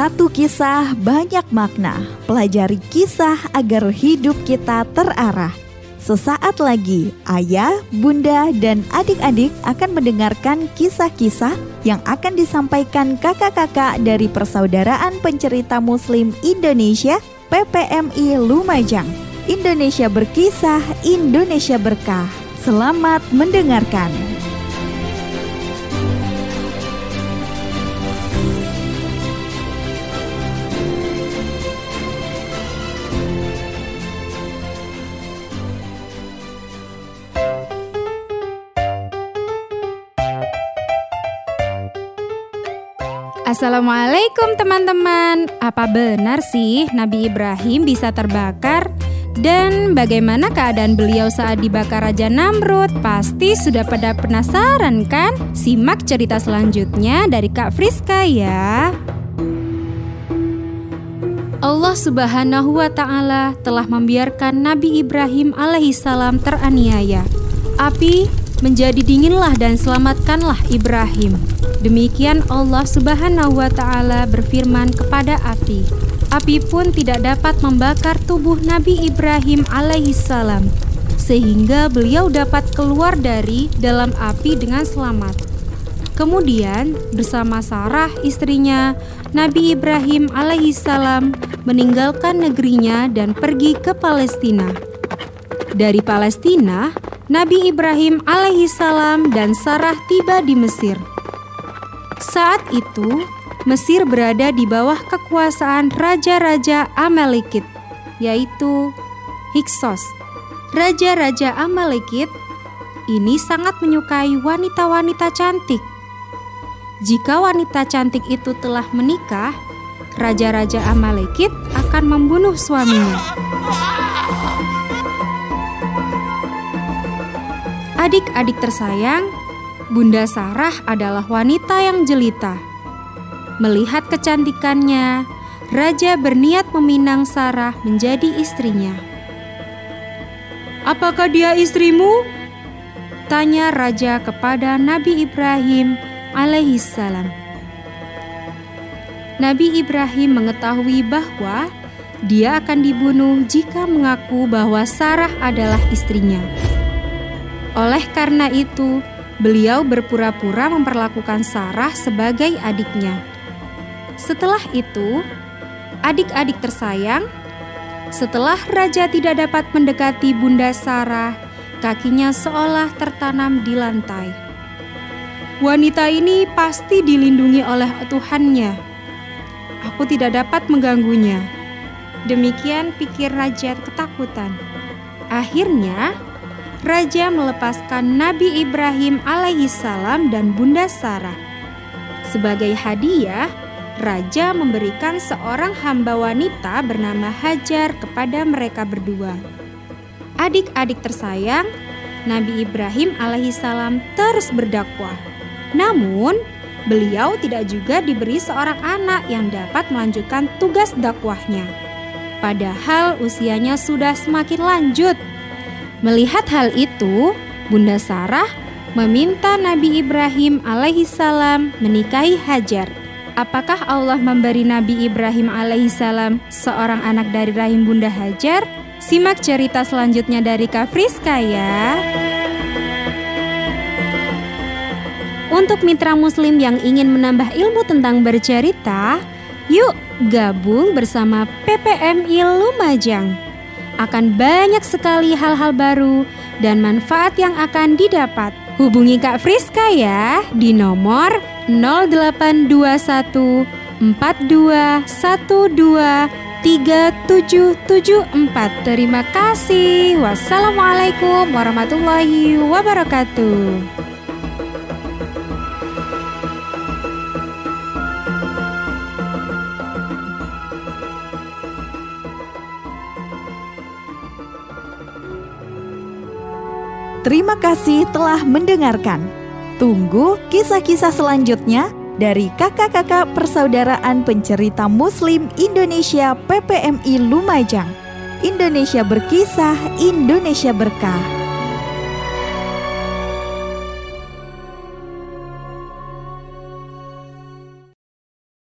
satu kisah banyak makna. Pelajari kisah agar hidup kita terarah. Sesaat lagi, ayah, bunda, dan adik-adik akan mendengarkan kisah-kisah yang akan disampaikan kakak-kakak dari Persaudaraan Pencerita Muslim Indonesia PPMI Lumajang. Indonesia berkisah, Indonesia berkah. Selamat mendengarkan. Assalamualaikum teman-teman. Apa benar sih Nabi Ibrahim bisa terbakar? Dan bagaimana keadaan beliau saat dibakar Raja Namrud? Pasti sudah pada penasaran kan? Simak cerita selanjutnya dari Kak Friska ya. Allah Subhanahu wa taala telah membiarkan Nabi Ibrahim alaihissalam teraniaya. Api menjadi dinginlah dan selamatkanlah Ibrahim. Demikian Allah Subhanahu wa taala berfirman kepada api. Api pun tidak dapat membakar tubuh Nabi Ibrahim alaihissalam sehingga beliau dapat keluar dari dalam api dengan selamat. Kemudian bersama Sarah istrinya, Nabi Ibrahim alaihissalam meninggalkan negerinya dan pergi ke Palestina. Dari Palestina, Nabi Ibrahim alaihissalam dan Sarah tiba di Mesir. Saat itu, Mesir berada di bawah kekuasaan raja-raja Amalekit, yaitu Hiksos. Raja-raja Amalekit ini sangat menyukai wanita-wanita cantik. Jika wanita cantik itu telah menikah, raja-raja Amalekit akan membunuh suaminya. Adik-adik tersayang, Bunda Sarah adalah wanita yang jelita. Melihat kecantikannya, raja berniat meminang Sarah menjadi istrinya. "Apakah dia istrimu?" tanya raja kepada Nabi Ibrahim alaihissalam. Nabi Ibrahim mengetahui bahwa dia akan dibunuh jika mengaku bahwa Sarah adalah istrinya. Oleh karena itu, beliau berpura-pura memperlakukan Sarah sebagai adiknya. Setelah itu, adik-adik tersayang, setelah raja tidak dapat mendekati Bunda Sarah, kakinya seolah tertanam di lantai. Wanita ini pasti dilindungi oleh Tuhannya. Aku tidak dapat mengganggunya. Demikian pikir raja ketakutan. Akhirnya, Raja melepaskan Nabi Ibrahim alaihissalam dan Bunda Sarah. Sebagai hadiah, Raja memberikan seorang hamba wanita bernama Hajar kepada mereka berdua. Adik-adik tersayang, Nabi Ibrahim alaihissalam terus berdakwah. Namun, beliau tidak juga diberi seorang anak yang dapat melanjutkan tugas dakwahnya. Padahal usianya sudah semakin lanjut Melihat hal itu, Bunda Sarah meminta Nabi Ibrahim alaihissalam menikahi Hajar. Apakah Allah memberi Nabi Ibrahim alaihissalam seorang anak dari rahim Bunda Hajar? Simak cerita selanjutnya dari Kafriska ya. Untuk mitra muslim yang ingin menambah ilmu tentang bercerita, yuk gabung bersama PPMI Lumajang akan banyak sekali hal-hal baru dan manfaat yang akan didapat. Hubungi Kak Friska ya di nomor 0821 4212 3774. Terima kasih. Wassalamualaikum warahmatullahi wabarakatuh. Terima kasih telah mendengarkan. Tunggu kisah-kisah selanjutnya dari kakak-kakak Persaudaraan Pencerita Muslim Indonesia PPMI Lumajang. Indonesia berkisah, Indonesia berkah.